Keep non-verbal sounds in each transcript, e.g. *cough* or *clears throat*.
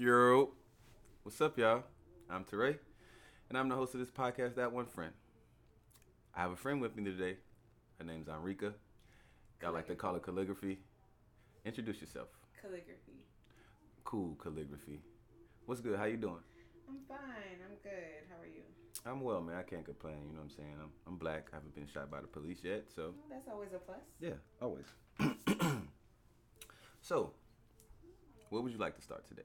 Yo, what's up, y'all? I'm Teray, and I'm the host of this podcast, That One Friend. I have a friend with me today. Her name's Enrika. Y'all like to call her calligraphy. Introduce yourself. Calligraphy. Cool calligraphy. What's good? How you doing? I'm fine. I'm good. How are you? I'm well, man. I can't complain. You know what I'm saying? I'm, I'm black. I haven't been shot by the police yet, so Well, that's always a plus. yeah, always. *clears throat* so, what would you like to start today?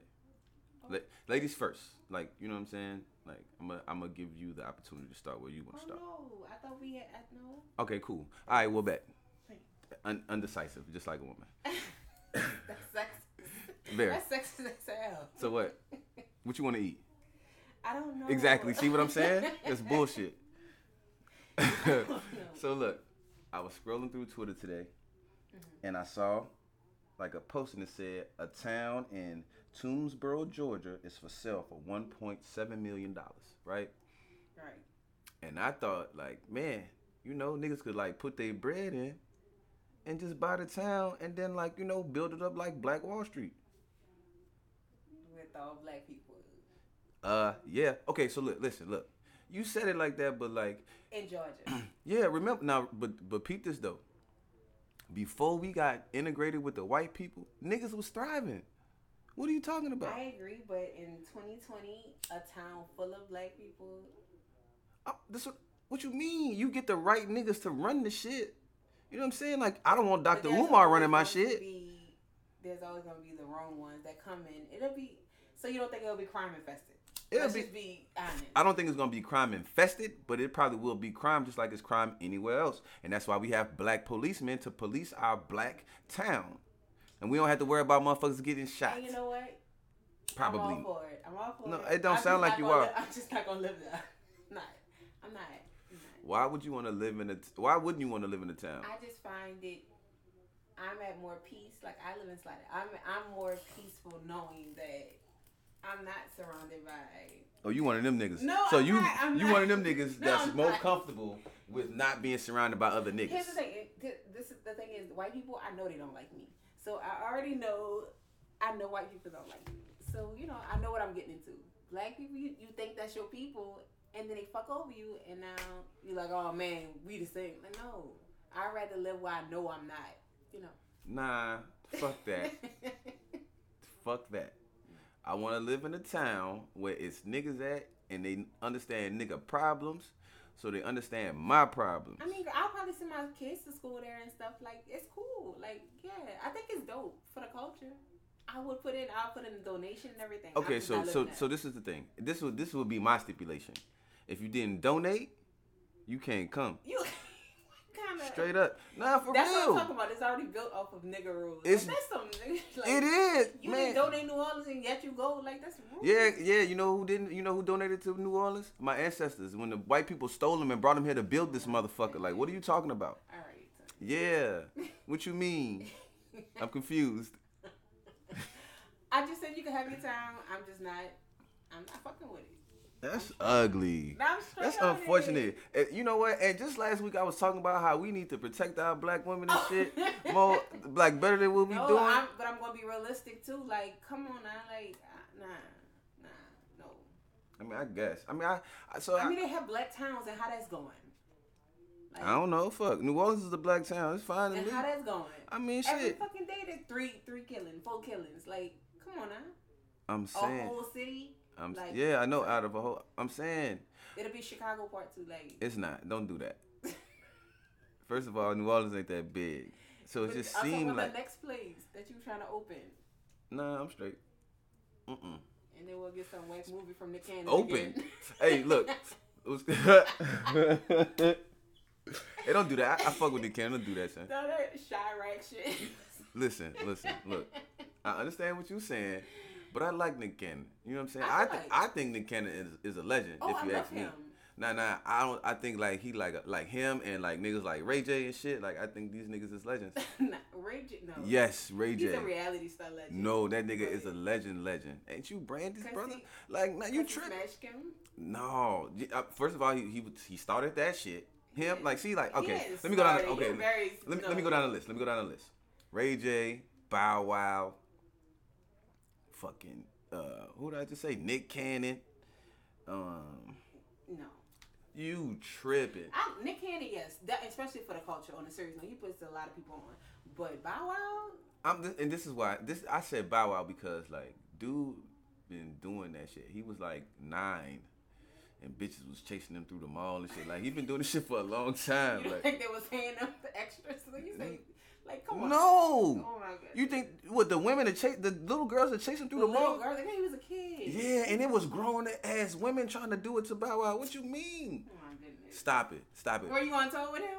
La- ladies first. Like, you know what I'm saying? Like, I'm gonna I'm gonna give you the opportunity to start where you want Oh to start. no! I thought we had. I, no. Okay, cool. All right, well, bet. Un- undecisive, just like a woman. *laughs* That's sexist. Very. That's sexist as hell. So what? *laughs* What you want to eat? I don't know. Exactly. See what I'm saying? That's *laughs* bullshit. so look, I was scrolling through Twitter today, Mm-hmm. and I saw like a posting that said a town in Toomsboro, Georgia, is for sale for 1.7 million dollars, right? Right. And I thought, like, man, you know, niggas could like put their bread in and just buy the town and then like, you know, build it up like Black Wall Street. With all black people Uh, yeah. Okay, so look, listen, look. You said it like that, but like, in Georgia. *clears throat* yeah, remember now, but but peep this though. Before we got integrated with the white people, niggas was thriving. What are you talking about? I agree, but in 2020, a town full of black people. Uh, this what, you mean? You get the right niggas to run the shit. You know what I'm saying? Like I don't want Dr. Umar running my shit. Be, there's always gonna be the wrong ones that come in. It'll be. So you don't think it'll be crime infested? It'll Let's be- just be honest. I don't think it's gonna be crime infested, but it probably will be crime just like it's crime anywhere else. And that's why we have black policemen to police our black town. And we don't have to worry about motherfuckers getting shot. And you know what? Probably. I'm all for it. I'm all for No, it. it don't I'm sound like you are. li- *laughs* I'm just not gonna live there. *laughs* not. I'm not. I'm not. Why would you want to live in a? T- why wouldn't you want to live in a town? I just find it. I'm at more peace. Like I live in Slidell. I'm. I'm more peaceful knowing that I'm not surrounded by. Oh, you one of them niggas. No, so I'm you not, I'm you not. one of them niggas *laughs* No, that's I'm more not. comfortable with not being surrounded by other niggas. Here's the thing. This is the thing is white people. I know they don't like me. So I already know. I know white people don't like me. So you know I know what I'm getting into. Black people, you, you think that's your people, and then they fuck over you, and now you're like, oh man, we the same. Like no, I'd rather live where I know I'm not. You know. Nah, fuck that. *laughs* fuck that. I want to live in a town where it's niggas at and they understand nigga problems, so they understand my problems. I mean, I'll probably send my kids to school there and stuff. Like, it's cool. Like, yeah, I think it's dope for the culture. I would put in, I'll put in a donation and everything. Okay, so so so this is the thing. This would this would be my stipulation. If you didn't donate, you can't come. you kind of Straight up. Nah, for real. That's what I'm talking about. It's already built off of nigga rules. It's- Like, that's some. *laughs* Like, It is, You man. didn't donate New Orleans and yet you go. Like that's rude. Yeah, yeah. You know who didn't? You know who donated to New Orleans? My ancestors. When the white people stole them and brought them here to build this motherfucker. Like, what are you talking about? All right. Yeah. *laughs* What you mean? I'm confused. *laughs* I just said you can have your time. I'm just not. I'm not fucking with it. That's ugly. Now I'm straight That's unfortunate. And you know what? And just last week I was talking about how we need to protect our black women and shit oh. more, like better than what we no, doing. I'm, but I'm gonna be realistic too. Like, come on now, like, nah, nah, no. I mean, I guess. I mean, I, I so I, I mean, they have black towns and how that's going. Like, I don't know. Fuck, New Orleans is a black town. It's fine and me. how that's going. I mean, shit. Every fucking day, there's three, three killings, four killings. Like, come on now. I'm saying. A whole city. I'm like- yeah. I know. Out of a whole. I'm saying. It'll be Chicago part two. Like, It's not. Don't do that. *laughs* First of all, New Orleans ain't that big, so it but just seemed like the next place that you were trying to open, nah. I'm straight. Mm-mm. and then we'll get some whack movie from the can. Open. *laughs* hey, look. *laughs* Hey, don't do that. I, I fuck with the can. Don't do that, son. No, that Chi-Raq shit. Listen, listen, look. I understand what you're saying, but I like Nick Cannon. You know what I'm saying? I I th- like- I think Nick Cannon is, is a legend. Oh, if I you love ask me. him. Nah, nah. I don't. I think like he like like him and like niggas like Ray J and shit. Like I think these niggas is legends. *laughs* nah, Ray J. No. Yes, Ray J. He's a reality star legend. No, that nigga is a legend, legend. Ain't you Brandy's brother? he- like, now you 'Cause he trip? him. No. Uh, First of all, he he, he started that shit. Him, like, see, like, okay. Let me go down. Okay, let me no. let me go down the list. Let me go down the list. Ray J, Bow Wow, fucking uh, who did I just say? Nick Cannon. Um, No. you tripping? I, Nick Cannon, yes, that, especially for the culture. On the series. note, he puts a lot of people on. But Bow Wow, I'm th- and this is why this I said Bow Wow because like dude been doing that shit. He was like nine, and bitches was chasing him through the mall and shit. Like he been doing this shit for a long time. *laughs* Like think they was paying them the extras? So you say, like, come on. no, Oh my god. you think what the women that chase the little girls are chasing through the the, mall? girl, like, he was a kid. Yeah, and it was grown ass women trying to do it to Bow Wow. What you mean? Oh my goodness. Stop it! Stop it! Were you on tour with him?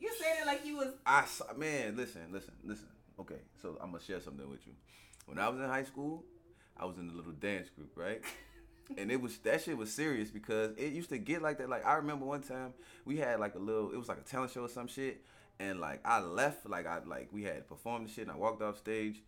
You said it like you was. I saw, man, listen, listen, listen. Okay, so I'm gonna share something with you. When I was in high school, I was in a little dance group, right? *laughs* and it was that shit was serious because it used to get like that. Like I remember one time we had like a little, it was like a talent show or some shit, and like I left, like I like we had performed the shit, and I walked off stage.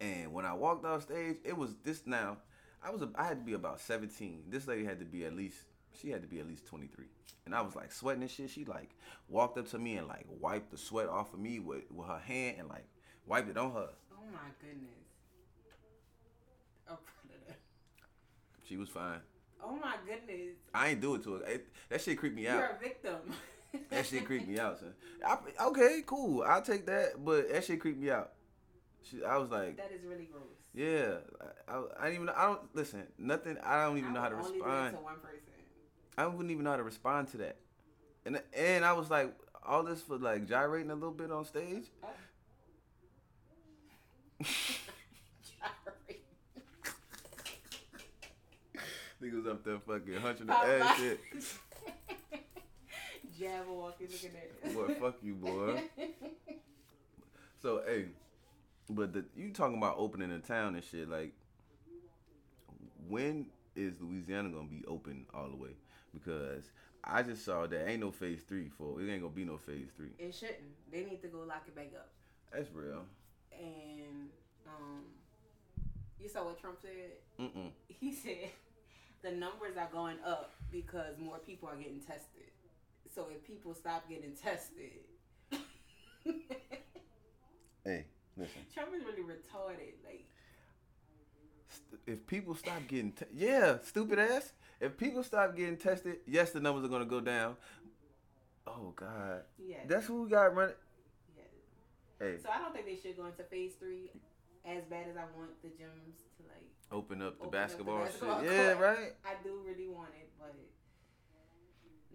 And when I walked off stage, it was this now. I was a, I had to be about 17. This lady had to be at least she had to be at least 23. And I was like sweating and shit. She like walked up to me and like wiped the sweat off of me with, with her hand and like wiped it on her. Oh my goodness. Predator. She was fine. Oh my goodness. I ain't do it to her. It, that shit creeped me out. You're a victim. *laughs* That shit creeped me out, son. I, okay, cool. I'll take that, but that shit creeped me out. She, I was like, That is really gross. yeah. I, I, I even. I don't listen. Nothing. I don't even I know how to respond. to one person. I wouldn't even know how to respond to that. And and I was like, all this for like gyrating a little bit on stage. Oh. *laughs* Niggas up there fucking hunching the ass *laughs* shit. Jabbawockeez looking at Boy, fuck you, boy. *laughs* So hey, but the, you talking about opening a town and shit like when is Louisiana gonna be open all the way? Because I just saw that ain't no phase three for it ain't gonna be no phase three. It shouldn't. They need to go lock it back up. That's real. And um, you saw what Trump said. Mm-mm. He said *laughs* the numbers are going up because more people are getting tested. So if people stop getting tested, *laughs* Hey, listen. Trump is really retarded. Like If people stop getting, te- yeah, stupid ass. If people stop getting tested, yes, the numbers are gonna go down. Oh God, yeah, that's who we got running. yeah. Hey, So I don't think they should go into phase three. As bad as I want the gyms to like open up the open up the basketball, basketball shit. *laughs* Yeah, right. I do really want it, but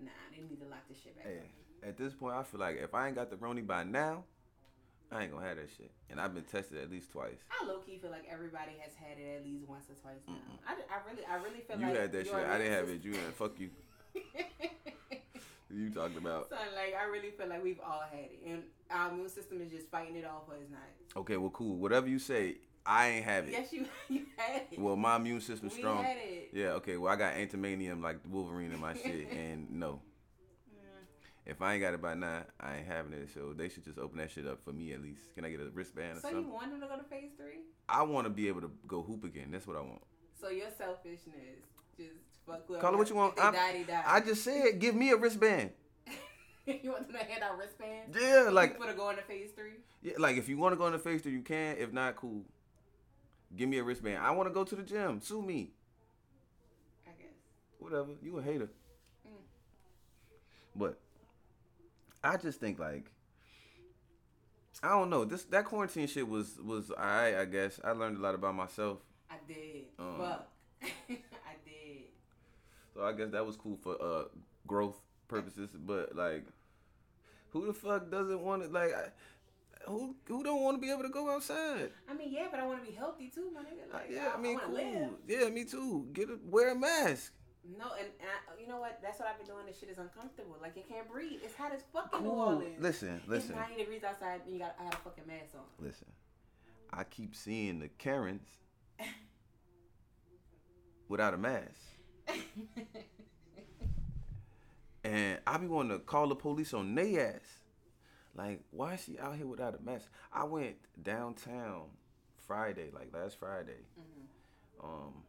nah, they need to lock this shit back Hey, up. at this point, I feel like if I ain't got the Roni by now, I ain't gonna have that shit. And I've been tested at least twice. I low key feel like everybody has had it at least once or twice now. I, I really, I really feel You like had that shit. I didn't have it. You had fuck you. *laughs* You talking about? Son, like I really feel like we've all had it, and our immune system is just fighting it off, or it's not. Okay, well, cool. Whatever you say, I ain't have it. Yes, you *laughs* you had it. Well, my immune system's we strong. had it. Yeah, okay. Well, I got adamantium like Wolverine in my *laughs* shit, and no. If I ain't got it by now, I ain't having it. So they should just open that shit up for me at least. Can I get a wristband or So you want them to go to phase three? I want to be able to go hoop again. That's what I want. So your selfishness just fuck whoever. Call it what you want. If they I'm- die, they die. I just said, give me a wristband. *laughs* you want them to hand out wristbands? Yeah, like people to go into phase three. Yeah, like if you want to go in the face, you can. If not, cool. Give me a wristband. I want to go to the gym. Sue me. I guess. Whatever. You a hater. Mm. But I just think like I don't know. This that quarantine shit was was alright. I guess I learned a lot about myself. I did. Um. Fuck. *laughs* I did. So I guess that was cool for uh growth purposes. But like, who the fuck doesn't want it? like? I, who who don't want to be able to go outside? I mean, yeah, but I want to be healthy too, my nigga. Like, yeah, I mean, wanna cool. live. Yeah, me too. Get a, wear a mask. No, and, and I, you know what? That's what I've been doing. This shit is uncomfortable. Like you can't breathe. It's hot as fucking New Cool. Orleans. Listen, listen, It's 90 degrees outside, and you got I had a fucking mask on. listen. I keep seeing the Karens *laughs* without a mask, *laughs* and I be wanting to call the police on they ass. Like, why is she out here without a mask? I went downtown Friday, like last Friday. Um,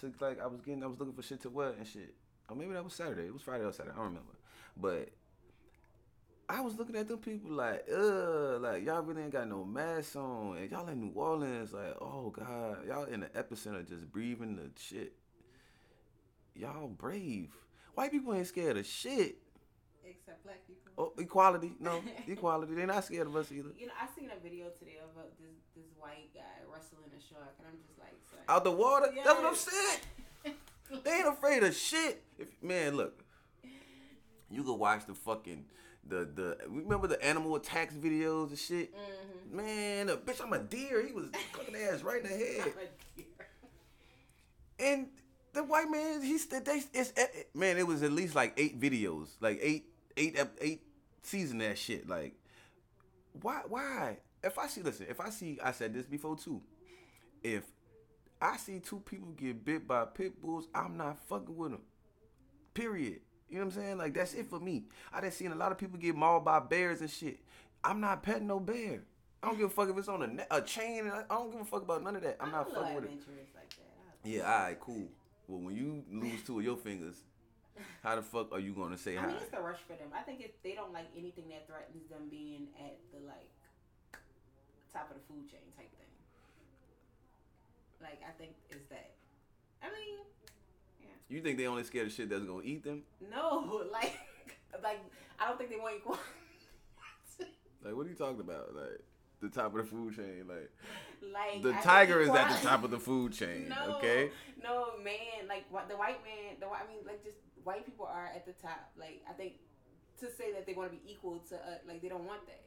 to like I was getting, I was looking for shit to wear and shit. Or maybe that was Saturday. It was Friday or Saturday. I don't remember. But I was looking at them people like, ugh, like y'all really ain't got no mask on, and y'all in New Orleans, like, oh god, y'all in the epicenter, just breathing the shit. Y'all brave. White people ain't scared of shit. Except black people. Oh, equality, no, *laughs* equality. They're not scared of us either. You know, I seen a video today of uh, this this white guy wrestling a shark, and I'm just like, son. Out the water. That's what I'm saying. *laughs* They ain't afraid of shit. If man, look, you could watch the fucking the the. Remember the animal attacks videos and shit. Mhm. Man, uh, bitch, I'm a deer. He was fucking ass right in the *laughs* head. I'm a deer. And the white man, he said they it's eh, eh, man, it was at least like eight videos, like eight eight eight season that shit. Like, why why? If I see, listen, if I see, I said this before too. If I see two people get bit by pit bulls, I'm not fucking with them. Period. You know what I'm saying? Like that's it for me. I done seen a lot of people get mauled by bears and shit. I'm not petting no bear. I don't give a fuck if it's on a, ne- a chain. I don't give a fuck about none of that. I'm not fucking with it. like Yeah, all right, cool. Well, when you lose two of your fingers, how the fuck are you gonna say I hi? mean, it's the rush for them. I think if they don't like anything that threatens them being at the like top of the food chain type thing. Like I think is that. I mean, yeah. You think they only scared of shit that's gonna eat them? no, *laughs* like, like I don't think they want equal. Like, what are you talking about? Like, the top of the food chain? Like, like the I tiger is at the top of the food chain. *laughs* No, Okay. No, man. Like the white man, the white. I mean, like just white people are at the top. Like I think to say that they want to be equal to, uh, like they don't want that.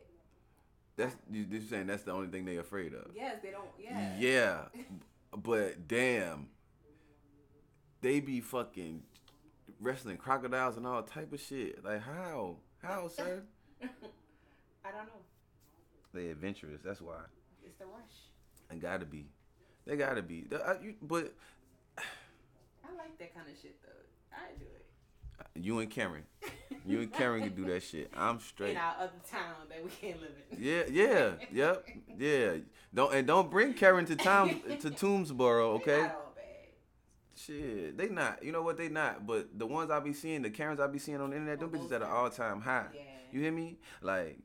That's you. You saying that's the only thing they're afraid of? Yes, they don't. Yeah. Yeah, *laughs* but damn, they be fucking wrestling crocodiles and all type of shit. Like how? How, sir? *laughs* I don't know. they adventurous. That's why. It's the rush. They gotta be. They gotta be. The- I- you- But I like that kind of shit though. I do it. you and Karen, you and Karen can do that shit. I'm straight. In our other town that we can't live in. Yeah, yeah, yep, yeah. Don't and don't bring Karen to town to Toomsboro, *laughs* okay? Not all bad. Shit, they not. You know what? They not. But the ones I be seeing, the Karens I be seeing on the internet, them bitches at an all time high. Yeah. You hear me? Like,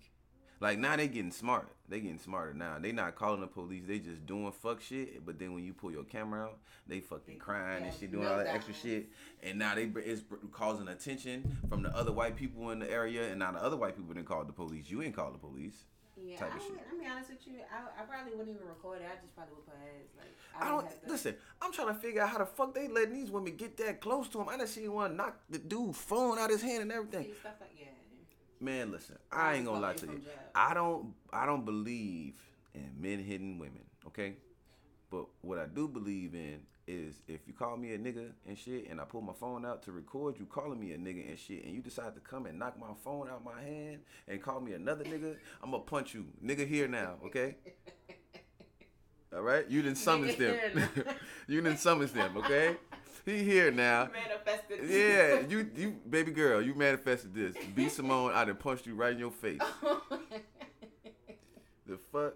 like now they getting smart. They getting smarter now. They not calling the police. They just doing fuck shit. But then when you pull your camera out, they fucking crying and shit, doing all that extra shit. And now they it's causing attention from the other white people in the area. And now the other white people didn't call the police. You ain't called the police. Yeah, type I of shit. I'm be honest with you. I, I probably wouldn't even record it. I just probably would put her ass like. I don't listen. I'm trying to figure out how the fuck they letting these women get that close to him. I done seen one knock the dude phone out his hand and everything. See, stuff like yeah. Man, listen, I ain't gonna lie to you. I don't I don't believe in men hitting women, okay? But what I do believe in is if you call me a nigga and shit and I pull my phone out to record you calling me a nigga and shit and you decide to come and knock my phone out my hand and call me another nigga, I'm gonna punch you. Nigga here now, okay? *laughs* All right? You didn't summons them. *laughs* you didn't summons them, okay? *laughs* He here now. Manifested. Yeah, *laughs* you you baby girl, you manifested this. B Simone, I done punched you right in your face. *laughs* The fuck?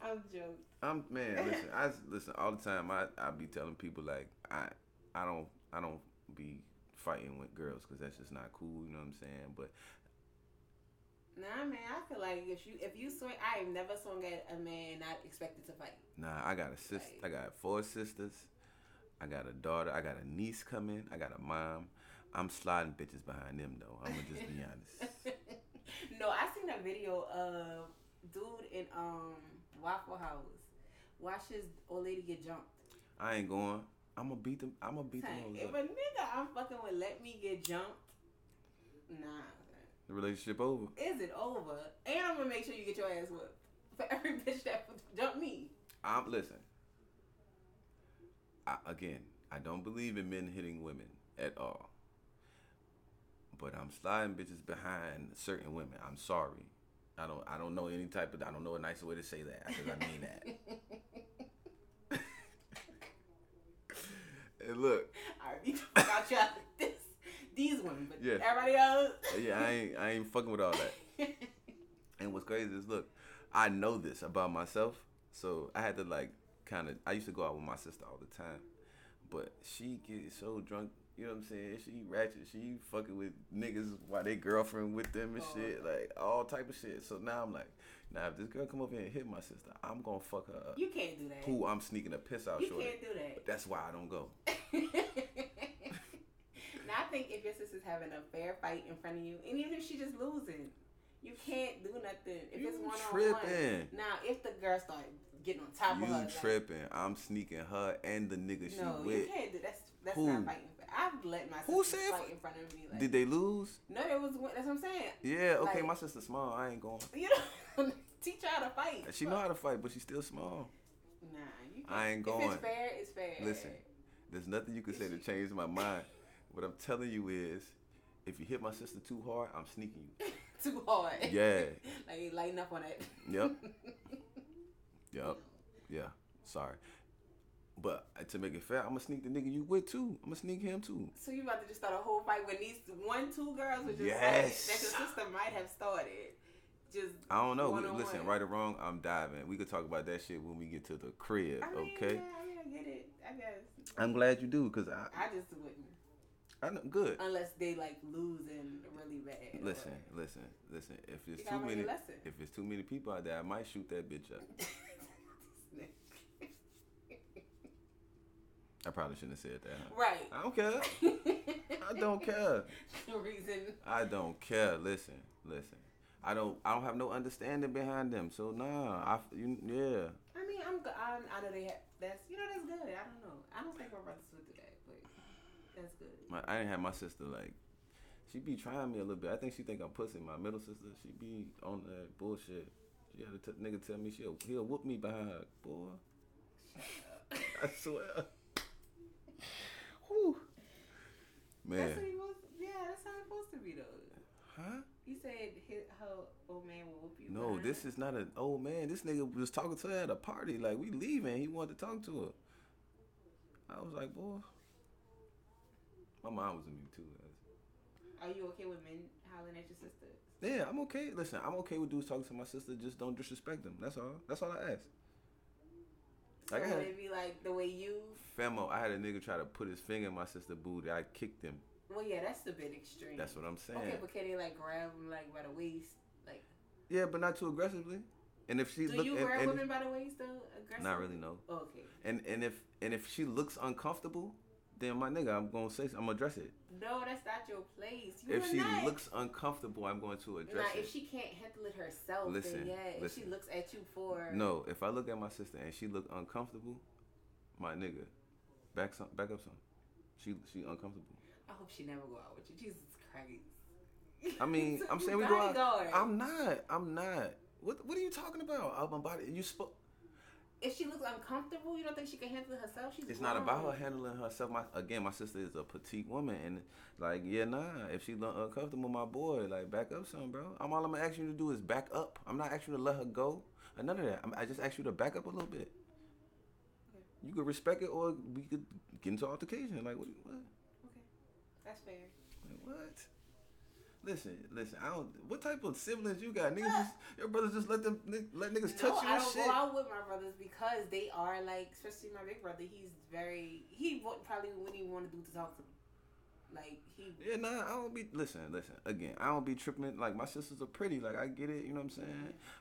I'm joking. I'm man, listen, I *laughs* listen all the time. I I be telling people like I I don't I don't be fighting with girls because that's just not cool. You know what I'm saying? But Nah, man. I feel like if you if you swing, I have never swung at a man not expected to fight. nah, I got a sister. I got four sisters. I got a daughter. I got a niece coming. I got a mom. I'm sliding bitches behind them though. I'm gonna just be *laughs* honest. no, I seen a video of dude in um Waffle House watch his old lady get jumped. I ain't going. I'm gonna beat them. I'm gonna beat them. If up. a nigga I'm fucking with let me get jumped, nah. The relationship over. Is it over? And I'm gonna make sure you get your ass whipped for every *laughs* bitch that *laughs* jumped me. I'm listen. I, again, I don't believe in men hitting women at all. But I'm sliding bitches behind certain women. I'm sorry. I don't. I don't know any type of. I don't know a nicer way to say that because I mean that. *laughs* and look, I fuck *laughs* out y'all. *laughs* This, these women, but Yeah. everybody else. Uh, yeah, I ain't. I ain't fucking with all that. And what's crazy is, look, I know this about myself, so I had to like kind of. I used to go out with my sister all the time, but she gets so drunk You know what I'm saying? She ratchet. She fucking with niggas while they girlfriend with them and Oh, shit, like all type of shit. So now I'm like, now if this girl come over here and hit my sister, I'm gonna fuck her up. You can't do that. Who I'm sneaking a piss out You shorty. can't do that. But that's why I don't go. *laughs* now I think if your sister's having a fair fight in front of you, and even if she just losing, you can't do nothing. If You it's one on tripping. one. Now if the girl start getting on top You of her, like, tripping? I'm sneaking her and the nigga she with. no, you can't do that's that's Who? not fighting. I've let my Who sister fight in front of me. Like, Did they lose? No, it was that's what I'm saying. Yeah. Okay, Like- my sister small. I ain't going. You know, *laughs* teach her how to fight. She know how to fight, but she's still small. Nah, you. I ain't If going. it's fair, it's fair. Listen, there's nothing you can say to *laughs* change my mind. What I'm telling you is, if you hit my sister too hard, I'm sneaking you. *laughs* *laughs* too hard. Yeah. *laughs* like lighten up on it. Yep. *laughs* Yep. Yeah. Sorry. But uh, to make it fair, I'm gonna sneak the nigga you with too. I'm gonna sneak him too. So you about to just start a whole fight with these one, two girls just Yes. like, that your sister might have started. Just I don't know. Listen, right or wrong, I'm diving. We could talk about that shit when we get to the crib. I mean, okay. Yeah, I mean, I get it. I guess. I'm glad you do, cause I, I just wouldn't, I know good. unless they like losing really bad. Listen, or- listen, listen. If You too many, if it's too many people out there, I might shoot that bitch up. *laughs* I probably shouldn't have said that. Huh? right. I don't care. I don't *laughs* care. The reason. I don't care. Listen, listen. I don't. I don't have no understanding behind them. So nah. I. You, yeah. I mean, I'm. I'm I know they have. That's you know that's good. I don't know. I don't think my brothers would do that, but that's good. My, I didn't have my sister like. She be trying me a little bit. I think she think I'm pussy. My middle sister, she be on that bullshit. She had a t- nigga tell me she'll he'll whoop me behind her. Boy, *laughs* I swear. Whew. That's Man, what he was. Yeah, that's how it's supposed to be though. huh? You said his, her old man will whoop you. No, behind this is not an old man. This nigga was talking to her at a party. Like we leaving. He wanted to talk to her. I was like, boy. My mom was in me too. Are you okay with men hollering at your sister? Yeah, I'm okay. Listen, I'm okay with dudes talking to my sister. Just don't disrespect them. That's all. That's all I ask. So Like I had, it be like the way you? Femo, I had a nigga try to put his finger in my sister booty. I kicked him. Well, yeah, that's a bit extreme. That's what I'm saying. Okay, but can they like grab him like by the waist? Like, Yeah, but not too aggressively. And if she do look, you and, grab and- women by the waist though? Aggressive? not really no. Oh, okay. And and if and if she looks uncomfortable, then my nigga, I'm gonna say, I'm gonna address it. No, that's not your place. You If she not. looks uncomfortable, I'm going to address Now, it. if she can't handle it herself, Listen, then yeah. If she looks at you for No, if I look at my sister and she look uncomfortable, my nigga, back some, back up some. She she uncomfortable. I hope she never go out with you. Jesus Christ. I mean, *laughs* I'm saying we go out. bodyguard. I'm not. I'm not. What What are you talking about? Out my body. You spoke. If she looks uncomfortable, you don't think she can handle it herself? She's It's not about her handling herself. My again, my sister is a petite woman, and like, yeah, nah. If she look uncomfortable, my boy, like, back up some, bro. I'm all I'm gonna ask you to do is back up. I'm not asking you to let her go. Or none of that. I'm, I just ask you to back up a little bit. Okay. You could respect it, or we could get into altercation. Like, what? What? Okay, that's fair. Like, what? Listen, listen. I don't. What type of siblings you got? Niggas, just, *laughs* your brothers just let them let niggas touch no, you I don't shit. go out with my brothers because they are like, especially my big brother. He's very he probably wouldn't even want to do to talk to me. Like he, Yeah, nah, I don't be. Listen, listen. Again, I don't be tripping. Like my sisters are pretty. Like I get it. You know what I'm saying?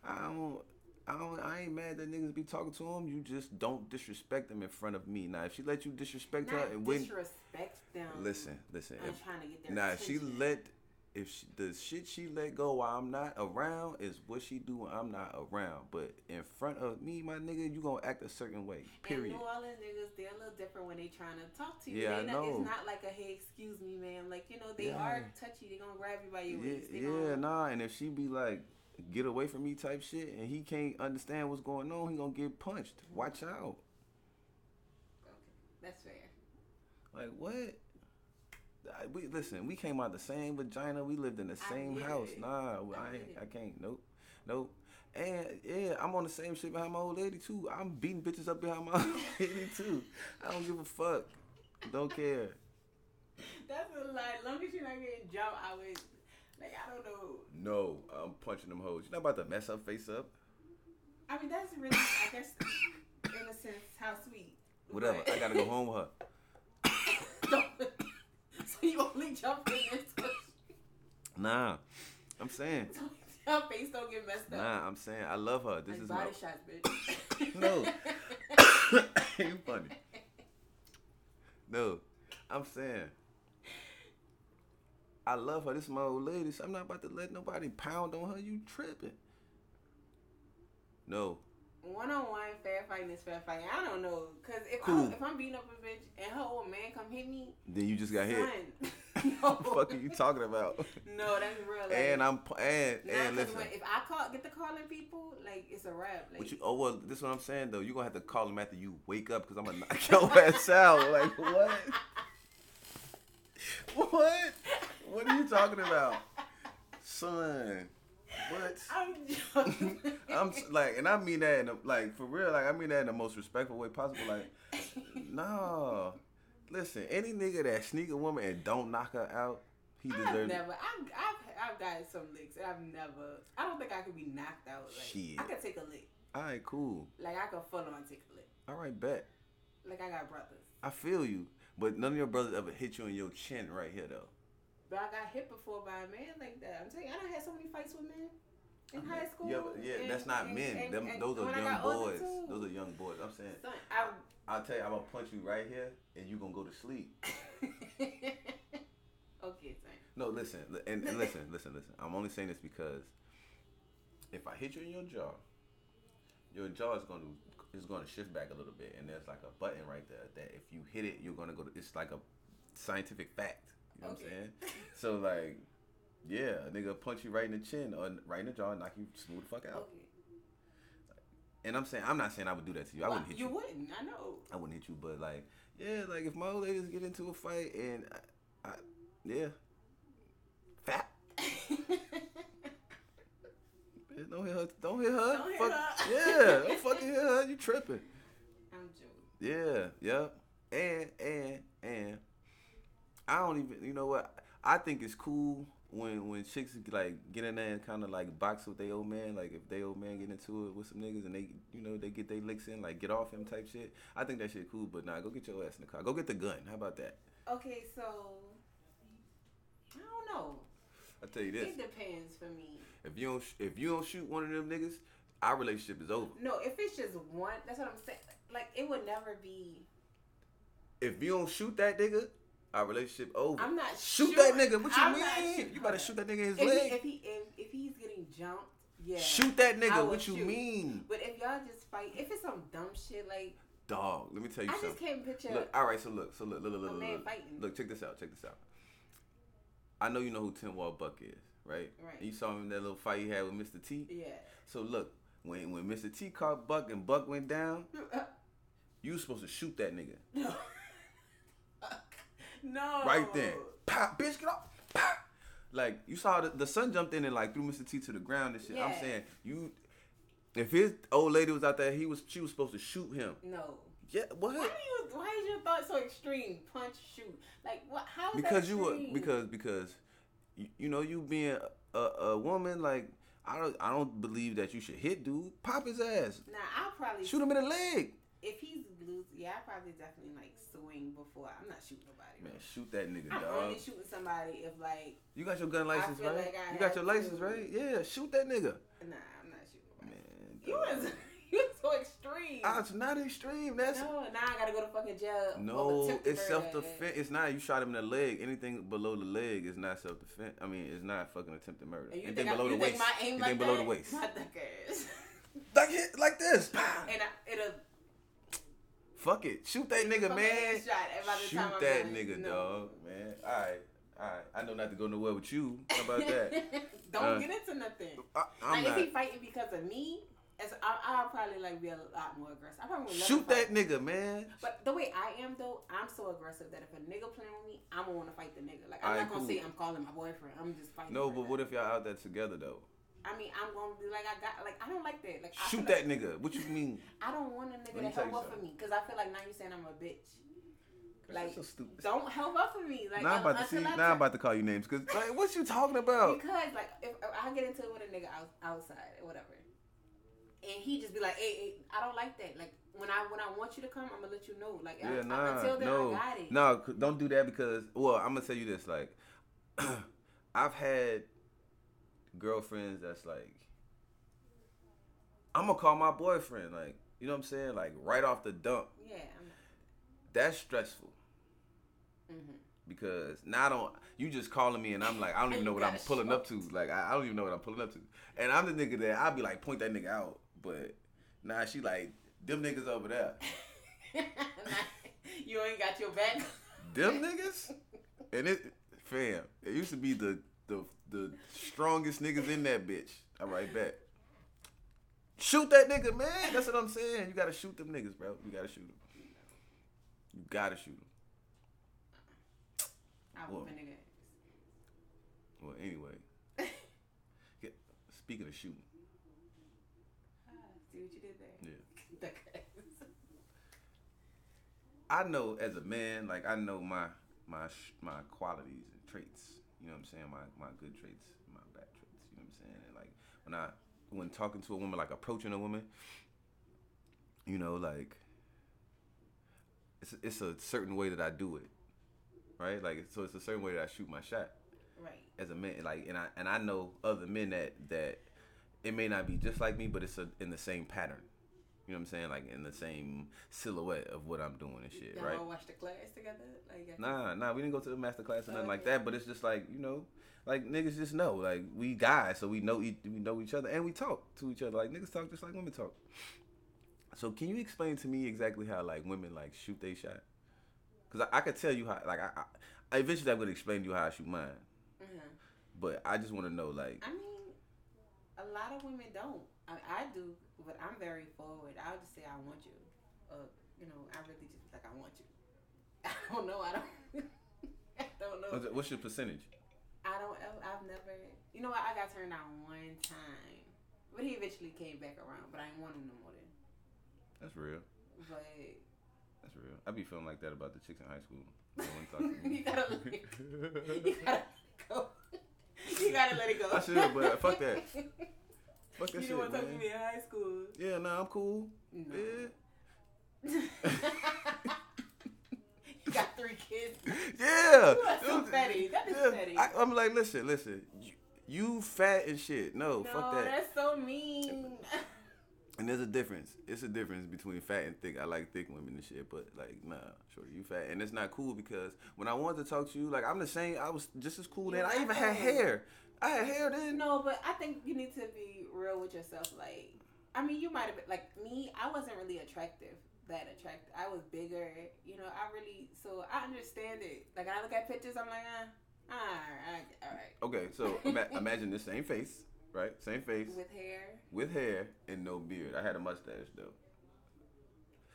Mm-hmm. I don't. I don't. I ain't mad that niggas be talking to them. You just don't disrespect them in front of me. Now, if she let you disrespect her not and when, disrespect them. listen, listen. I'm If, trying to get their now, if she let, if she, the shit she let go while I'm not around is what she do when I'm not around. But in front of me, my nigga, you gonna act a certain way. Period. And New Orleans niggas, they're a little different when they trying to talk to you. Yeah, they I not, know. It's not like a hey, excuse me, ma'am. Like you know, they Yeah. are touchy. They gonna grab you by your Yeah, waist. Yeah, gonna, nah. And if she be like, get away from me type shit, and he can't understand what's going on, he gonna get punched. Watch out. Okay, that's fair. Like what? We listen. We came out the same vagina. We lived in the same house. it. Nah, I I, ain't. I can't. Nope. Nope. And yeah, I'm on the same shit behind my old lady too. I'm beating bitches up behind my *laughs* old lady too. I don't give a fuck. Don't care. That's a lie. As long as you're not getting jumped, I would. Like I don't know. No, I'm punching them hoes. You're not about to mess up face up. I mean, that's really, I guess, in a sense, how sweet. Whatever. I gotta go home with her. *laughs* You only jump so Nah, I'm saying. *laughs* Your face don't get messed up. Nah, I'm saying I love her. This like is body my. shots, bitch. *laughs* No. you funny. No, I'm saying. I love her. This is my old lady. So I'm not about to let nobody pound on her. You tripping? No. One on one, fair fighting is fair fighting. I don't know, cause if Cool. I, if I'm beating up a bitch and her old man come hit me, Then you just got hit. son, *laughs* *laughs* What the fuck are you talking about? *laughs* no, that's real. Like, And I'm and nah, and listen. when- if I call get the calling people, like it's a rap. Like What you? Oh well, this is what I'm saying though. You are gonna have to call him after you wake up because I'm gonna knock your ass out. Like what? What? What are you talking about, son? What? *laughs* I'm. I'm like, and I mean that in a, like for real. Like I mean that in the most respectful way possible. Like, *laughs* no. Listen, any nigga that sneak a woman and don't knock her out, he deserves. I've never. I've, I've I've gotten some licks, and I've never. I don't think I could be knocked out. Like Shit. I could take a lick. All right, cool. Like I could full on take a lick. All right, bet. Like I got brothers, I feel you, but none of your brothers ever hit you in your chin right here though. but I got hit before by a man like that. I'm telling fights with men in high school. Yeah, but yeah, and- that's not and- men. and- Them, those are young boys. too. Those are young boys. I'm saying. Son, I, I'll tell you, I'm gonna punch you right here, and you gonna go to sleep. *laughs* okay, son. No, listen, and, and listen, *laughs* listen, listen. I'm only saying this because if I hit you in your jaw, your jaw is gonna is gonna shift back a little bit, and there's like a button right there that if you hit it, you're gonna go to. It's like a scientific fact. You know what I'm saying? So like, yeah, a nigga punch you right in the chin or right in the jaw, and knock you smooth the fuck out. Okay. And I'm saying, I'm not saying I would do that to you. I wouldn't hit you. You wouldn't. I know. I wouldn't hit you, but like, yeah, like if my old ladies get into a fight and, I, I yeah, fat. *laughs* Bitch, Don't hit her. Don't hit her. Don't hit her. Yeah, *laughs* don't fucking hit her. You tripping? I'm joking. Yeah, yep. And and and I don't even. You know what? I think it's cool when when chicks like get in there and kind of like box with their old man. Like if they old man get into it with some niggas and they you know they get their licks in, like get off him type shit. I think that shit cool. But nah, go get your ass in the car. Go get the gun. How about that? Okay, so I don't know. I tell you this: It depends for me. if you don't sh- if you don't shoot one of them niggas, our relationship is over. No, if it's just one, that's what I'm saying. Like it would never be. If you don't shoot that nigga, our relationship over. I'm not shoot shooting- that nigga. What you I'm mean? shooting- You better shoot that nigga in his If leg. he, if he if, if he's getting jumped, yeah. Shoot that nigga. What you mean? But if y'all just fight, if it's some dumb shit like Dog, let me tell you I something. just can't picture Look, all right, so look, so look, look, look, look, man look, fighting. look, check this out, check this out. I know you know who Tim Wall Buck is, right? Right. And you saw him in that little fight he had with Mr. T. Yeah. So look, when when Mr. T caught Buck and Buck went down, *laughs* you was supposed to shoot that nigga *laughs* No. right then. Pop, bitch, get off. Pop. Like you saw the, the son jumped in and like threw Mr. T to the ground and shit. I'm saying you, if his old lady was out there, he was she was supposed to shoot him. No. Yeah, what? Why do you? Why is your thought so extreme? Punch, shoot. Like what? How is because you were because because you, you know you being a, a woman like I don't I don't believe that you should hit dude pop his ass Nah, I'll probably shoot him in the leg If he's loose, yeah, I probably definitely like swing before. I'm not shooting nobody. man shoot that nigga I'm dog only shooting somebody if like you got your gun license right like I you got your license right yeah shoot that nigga nah, I'm not shooting nobody. man You was *laughs* you so extreme. Ah, it's not extreme that's no, now I gotta go to fucking jail. no it's self defense it's not you shot him in the leg anything below the leg is not self defense I mean it's not fucking attempted murder And you anything think, I, below you the waist my aim anything like below that? the waist My *laughs* duck ass. like hit like this Pow. and I, it'll Fuck it. Shoot that nigga, man. shot and by the Shoot that nigga, no. dog, man. Alright, alright. I know not to go nowhere with you. How about that? *laughs* Don't Uh, get into nothing. I, I'm like not. if he fighting because of me, as I, I'll probably like be a lot more aggressive. I probably would Shoot that nigga, man. But the way I am though, I'm so aggressive that if a nigga playing with me, I'm gonna want to fight the nigga. Like I'm Alright, not gonna cool. say I'm calling my boyfriend. I'm just fighting. No, but what if y'all out there together though? I mean, I'm gonna be like I got like I don't like that. Like Shoot that like, nigga. What you mean? I don't want a nigga to help up for me because I feel like now you saying I'm a bitch. Like so stupid. don't help up for me. Like now I'm about to see. Now I'm about to call you names because like, what you talking about? because like if, if I get into it with a nigga out, outside or whatever, and he just be like, hey, hey, I don't like that. Like when I when I want you to come, I'm gonna let you know. Like Yeah, I- nah, until then, no, I got it. no, don't do that because. Well, I'm gonna tell you this. Like, *clears throat* I've had girlfriends that's like, I'm gonna call my boyfriend. Like, you know what I'm saying? Like right off the dump. Yeah. I'm, That's stressful hmm because now I don't. You just calling me and I'm like, I don't *laughs* even know what I'm pulling up to. Like, I, I don't even know what I'm pulling up to. And I'm the nigga that I'll be like, point that nigga out. But nah, she like, them niggas over there. *laughs* you ain't got your back. Them niggas? And it, fam, it used to be the the the strongest niggas in that bitch. All right, bet. Shoot that nigga, man. That's what I'm saying. You gotta shoot them niggas, bro. You gotta shoot them. You gotta shoot them. I Whoa. whoop a nigga. Well, anyway. *laughs* Yeah, speaking of shooting, See what you did there. yeah. *laughs* I know as a man, like I know my my my qualities and traits. You know what I'm saying? My my good traits, my bad traits. You know what I'm saying? And like when I when talking to a woman, like approaching a woman, you know, like it's it's a certain way that I do it, right? Like so, it's a certain way that I shoot my shot right. as a man. Like and I and I know other men that that it may not be just like me, but it's a, in the same pattern. You know what I'm saying? Like in the same silhouette of what I'm doing and shit, Y'all right? all watch the class together? Like, Nah, nah, we didn't go to the master class or nothing like that. But it's just like you know, like niggas just know, like we guys, so we know e- we know each other and we talk to each other. Like niggas talk just like women talk. So can you explain to me exactly how like women like shoot they shot? Cause I, I could tell you how. Like I, I eventually I'm gonna explain to you how I shoot mine. Mhm. But I just want to know like I mean, a lot of women don't. I, I do, but I'm very forward. I'll just say I want you. Uh, you know, I really just like I want you. *laughs* I don't know. I don't. *laughs* I don't know. what's, what's your percentage? I don't. I've never. You know what? I got turned down one time, but he eventually came back around. But I ain't want him no more. Then. That's real. But That's real. I be feeling like that about the chicks in high school. *laughs* No one talk to me. you gotta let it, you gotta go. You gotta let it go. I should, but fuck that. Fuck that you shit, don't want to talk man. to me in high school. Yeah, nah, I'm cool. No. Yeah. *laughs* you got three kids. Yeah. You are so Dude, petty. That is yeah. petty. I, I'm like, listen, listen. You, you fat and shit. No, no, fuck that. that's so mean. *laughs* And there's a difference. It's a difference between fat and thick. I like thick women and shit, but like, nah, sure, you fat, and it's not cool because when I wanted to talk to you, like, I'm the same. I was just as cool then. Yeah, I even had hair. I had hair then. no, but I think you need to be real with yourself. Like, I mean, you might have been like me. I wasn't really attractive. That attractive. I was bigger. You know, I really. So I understand it. Like, I look at pictures, I'm like, ah, all right, all right. Okay, so ima- *laughs* imagine the same face, right? Same face With hair. with hair and no beard. I had a mustache though.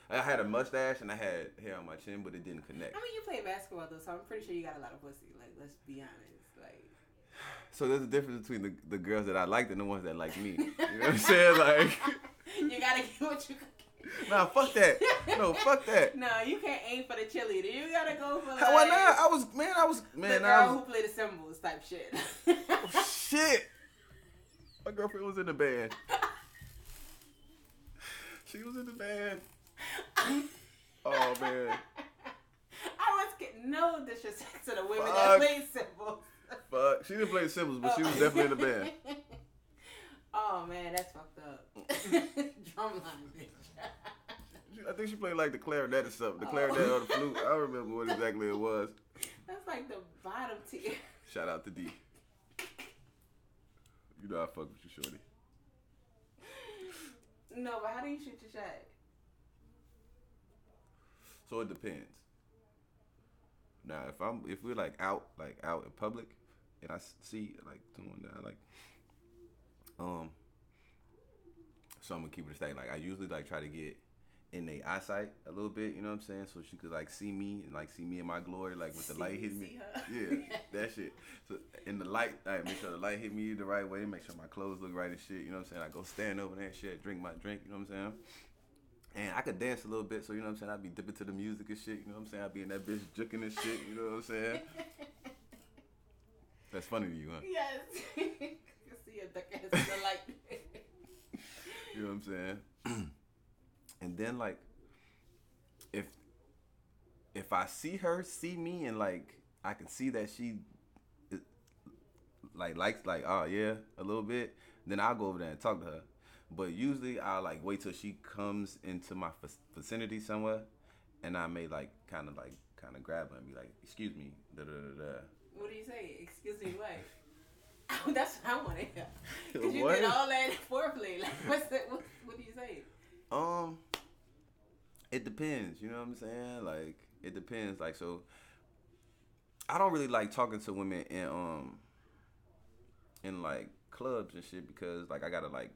I had a mustache and I had hair on my chin, but it didn't connect. I mean, you play basketball though, so I'm pretty sure you got a lot of pussy. Like, let's be honest. So there's a difference between the, the girls that I liked and the ones that like me. You know what I'm saying? *laughs* Like, you gotta get what you. can nah, fuck that. No, fuck that. *laughs* No, you can't aim for the cheerleader. You gotta go for like How, why not? I was man. I was man. the girl I was who play the cymbals type shit. Oh, shit. My girlfriend was in the band. *laughs* She was in the band. Oh man. I was getting no disrespect to the women Fuck. that play cymbals. Fuck. She didn't play the cymbals, but she was oh. definitely in the band. *laughs* oh man, that's fucked up. *laughs* Drumline, bitch. I think she played like the clarinet or something. The Oh. clarinet or the flute. I don't remember what exactly it was. That's like the bottom tier. Shout out to D. You know I fuck with you, shorty. No, but how do you shoot your shot? So it depends. Now, if I'm if we're like out like out in public, and I see like someone that I like, um, so I'm gonna keep it a stack. Like I usually like try to get in their eyesight a little bit. You know what I'm saying? So she could like see me and like see me in my glory, like with the See light hitting me. Yeah, that shit. So in the light, I make sure the light hit me the right way. Make sure my clothes look right and shit. You know what I'm saying? I go stand over there and shit, drink my drink. You know what I'm saying? And I could dance a little bit, so you know what I'm saying. I'd be dipping to the music and shit. You know what I'm saying? I'd be in that bitch juking and shit. You know what I'm saying? *laughs* That's funny to you, huh? yes. *laughs* you see a duck ass in the light. *laughs* You know what I'm saying? *clears throat* and then like if if I see her see me and like I can see that she like likes like oh yeah a little bit, then I'll go over there and talk to her. But usually I'll like wait till she comes into my vicinity somewhere, and I may like kind of like kind of grab her and be like, excuse me, da da da da. What do you say? Excuse me, what? Oh, *laughs* that's what I want to hear. *laughs* Because you What? did all that *laughs* foreplay. Like, what's the, what, what do you say? Um, it depends. You know what I'm saying? Like, it depends. Like, so I don't really like talking to women in um in like clubs and shit because like I gotta like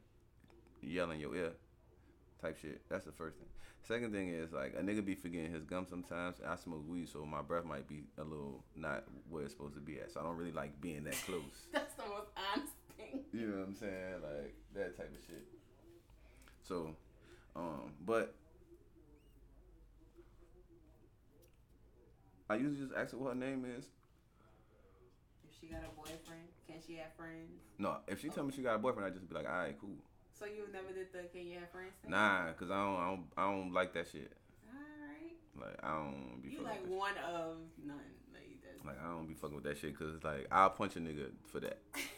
yell in your ear type shit. That's the first thing. Second thing is like a nigga be forgetting his gum sometimes. I smoke weed, so my breath might be a little not where it's supposed to be at. So I don't really like being that close. *laughs* That's the most honest thing. You know what I'm saying? Like that type of shit. So, um, but I usually just ask her what her name is. If she got a boyfriend, can she have friends? No, if she tell me she got a boyfriend, I just be like, all right, cool. So you never did the can you have friends thing? Nah, cause I don't, I don't, I don't like that shit. Alright. Like I don't be You fucking like with that one of none. Like that's. Like I don't be fucking with that shit, cause like I'll punch a nigga for that. *laughs* Jesus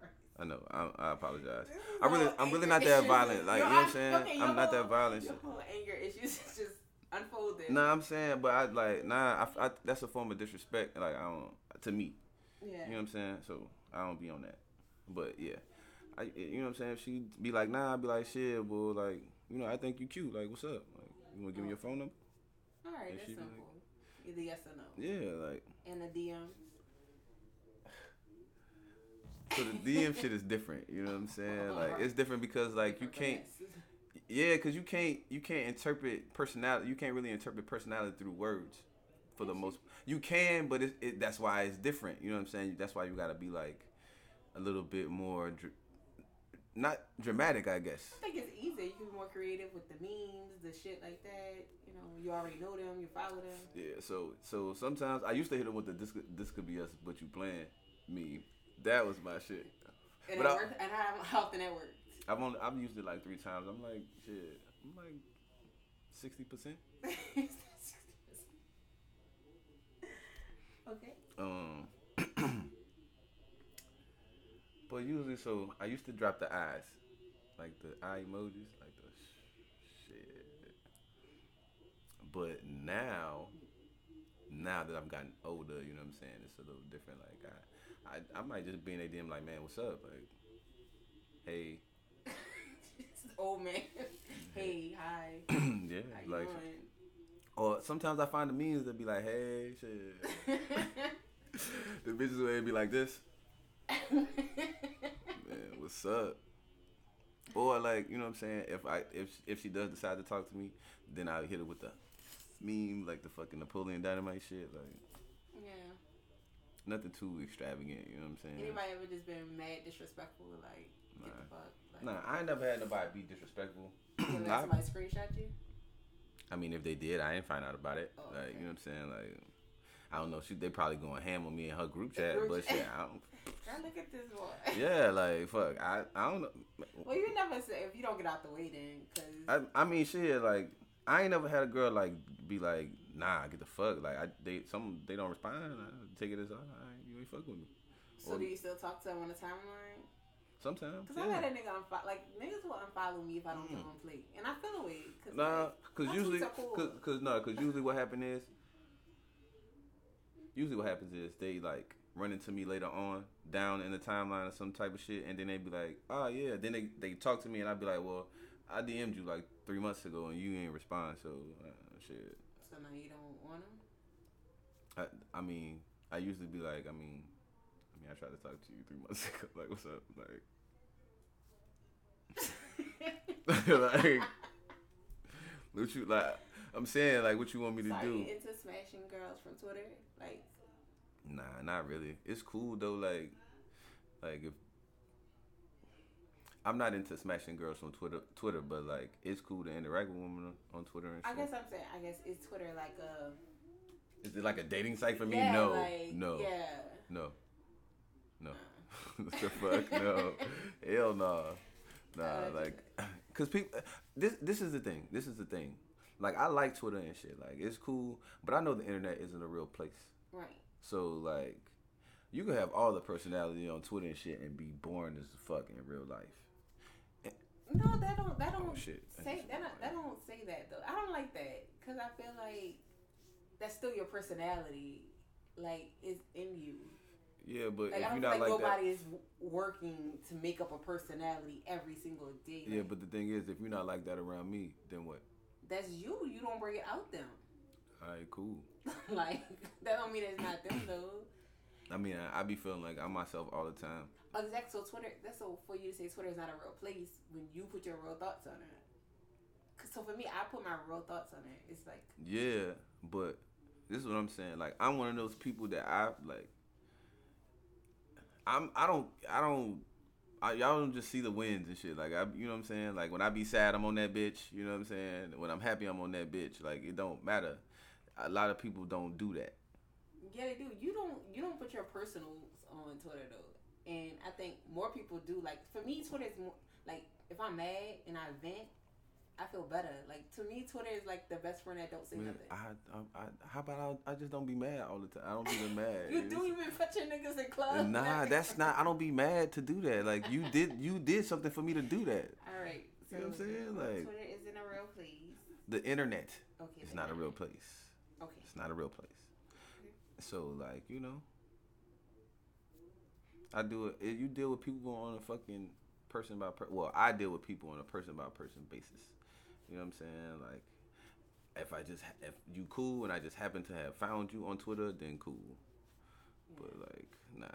Christ. I know. I, I apologize. I really, all I'm really not that issues. violent. Like you know what I'm saying? okay, I'm not that violent. Your shit. whole anger issues *laughs* is just unfolded. Nah, I'm saying, but I like nah. I, I, that's a form of disrespect. Like I don't to me. Yeah. You know what I'm saying? So I don't be on that. But yeah, I you know what I'm saying. If she be like nah, I'd be like shit, boy. Like you know, I think you cute. Like what's up? Like you wanna give me your phone number? All right, And that's simple. Either yes or no. Yeah, like And a DM. so the DM shit is different. You know what I'm saying? *laughs* Like it's different because like you can't. *laughs* Yeah, cause you can't you can't interpret personality. You can't really interpret personality through words, for the most. You can, but it, it that's why it's different. You know what I'm saying? That's why you gotta be like a little bit more, not dramatic, I guess. I think it's easier. You can be more creative with the memes, the shit like that. You know, you already know them, you follow them. Yeah. So so sometimes I used to hit them with the this could, this could be us, but you playing me. That was my shit. And But it I- worked. And how, how *laughs* often that worked? I've only I've used it like three times. I'm like shit. I'm like sixty percent. *laughs* okay. Um, but usually, so I used to drop the eyes, like the eye emojis, like the sh- shit. But now, now that I've gotten older, you know what I'm saying, it's a little different. Like I, I, I might just be in a DM like, man, what's up? Like, hey, *laughs* Old man. *laughs* hey, hi. *clears throat* yeah, like, or sometimes I find the means to be like, hey, shit. doing? *laughs* the bitches would be like this. Man, what's up? Or like, you know what I'm saying? If I if if she does decide to talk to me, then I'll hit her with the meme, like the fucking Napoleon Dynamite shit, like yeah. nothing too extravagant. You know what I'm saying? Anybody ever just been mad, disrespectful, like get the fuck? Like, Nah, I ain't never had nobody be disrespectful. you ever I, somebody screenshot you? I mean, if they did, I didn't find out about it. Oh, like, okay. you know what I'm saying? Like, I don't know. She they probably going ham on me in her group chat, Group but chat. shit, I don't. Now look at this boy. Yeah, like fuck, I I don't know. Well, you never say if you don't get out the way then, cause I, I mean, shit, like I ain't never had a girl like be like, nah, get the fuck. Like I, they some they don't respond. I take it as, all right, you ain't fuck with me. so or- do you still talk to them on the timeline? Sometimes, Cause I yeah. had a nigga unfollow, like niggas will unfollow me if I don't give mm. them play, and I feel away. Cause Nah, like, cause usually, cool. cause, cause no, cause usually what happens is, usually what happens is they like run into me later on down in the timeline or some type of shit, and then they be like, oh yeah, then they they talk to me and I'd be like, well, I DM'd you like three months ago and you ain't respond, so uh, shit. so now you don't want them. I I mean, I usually be like, I mean, I mean, I tried to talk to you three months *laughs* ago, like what's up, like. *laughs* *laughs* like, what you like? I'm saying like, what you want me to so are do? you into smashing girls from Twitter? Like, Nah, not really. It's cool though. Like, like if I'm not into smashing girls from Twitter, Twitter, but like it's cool to interact with women on, on Twitter and I shit. guess I'm saying, I guess is Twitter like a Is it like a dating site for me? yeah, no, like, no, yeah. no, no. *laughs* what the fuck? No, hell no. Nah, like, *clears throat* cause people. This this is the thing. This is the thing. Like I like Twitter and shit. Like it's cool, but I know the internet isn't a real place. Right. So like, you can have all the personality on Twitter and shit and be boring as fuck in real life. No, that don't. That oh, don't Oh, shit. Say that. Don't, that don't say that though. I don't like that because I feel like that's still your personality. Like it's in you. Yeah, but Like if I you're don't not like, like that, nobody is working to make up a personality every single day. yeah. Like, But the thing is, if you're not like that around me, then what? That's you. You don't bring it out them. All right, cool. *laughs* like that don't mean it's not them though. I mean, I, I be feeling like I'm myself all the time. Exactly. So Twitter. That's so for you to say Twitter is not a real place when you put your real thoughts on it. 'Cause So for me, I put my real thoughts on it. It's like Yeah, but this is what I'm saying. Like I'm one of those people that I like. I'm. I don't. I don't. I, y'all don't just see the wins and shit. Like I, you know what I'm saying. Like when I be sad, I'm on that bitch. You know what I'm saying. When I'm happy, I'm on that bitch. Like it don't matter. A lot of people don't do that. Yeah, they do. You don't you don't put your personals on Twitter though, and I think more people do. Like for me, Twitter is more like if I'm mad and I vent, I feel better. Like to me, Twitter is like the best friend that don't say Man, nothing. I, I, I, how about I, I just don't be mad all the time. I don't be mad. *laughs* you do even put your niggas in clubs. Nah, that's not. I don't be mad to do that. Like you did, you did something for me to do that. *laughs* All right. So You know what I'm saying? Like- Twitter isn't a real place. The internet Okay. is the not a real place. Okay. It's not a real place. So like you know, I do it. Eh, you deal with people on a fucking person by per. Well, I deal with people on a person by person basis. You know what I'm saying? Like, if I just if you cool and I just happen to have found you on Twitter, then cool. But like, nah.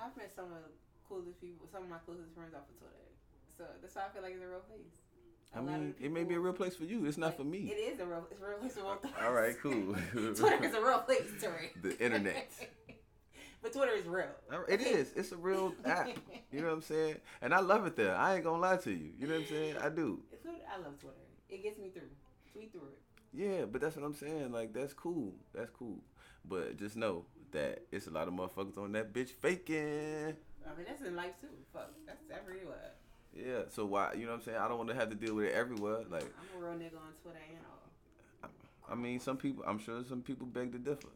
I've met some of the coolest people, some of my closest friends off of Twitter. So that's why I feel like it's a real place. I A of mean, the it may be a real place for you. It's not for me. It is a real. It's a real place. a real place. All right, *laughs* cool. Twitter is a real place, Tori. *laughs* The internet. *laughs* but Twitter is real. It is. It's a real app. You know what I'm saying? And I love it there. I ain't gonna lie to you. You know what I'm saying? I do. I love Twitter. It gets me through. Tweet through it. Yeah, but that's what I'm saying. Like that's cool. That's cool. But just know that it's a lot of motherfuckers on that bitch faking. I mean, that's in life too. Fuck, that's everywhere. Yeah. So why? You know what I'm saying? I don't want to have to deal with it everywhere. Like, I'm a real nigga on Twitter and all. I mean, some people. I'm sure some people beg to differ.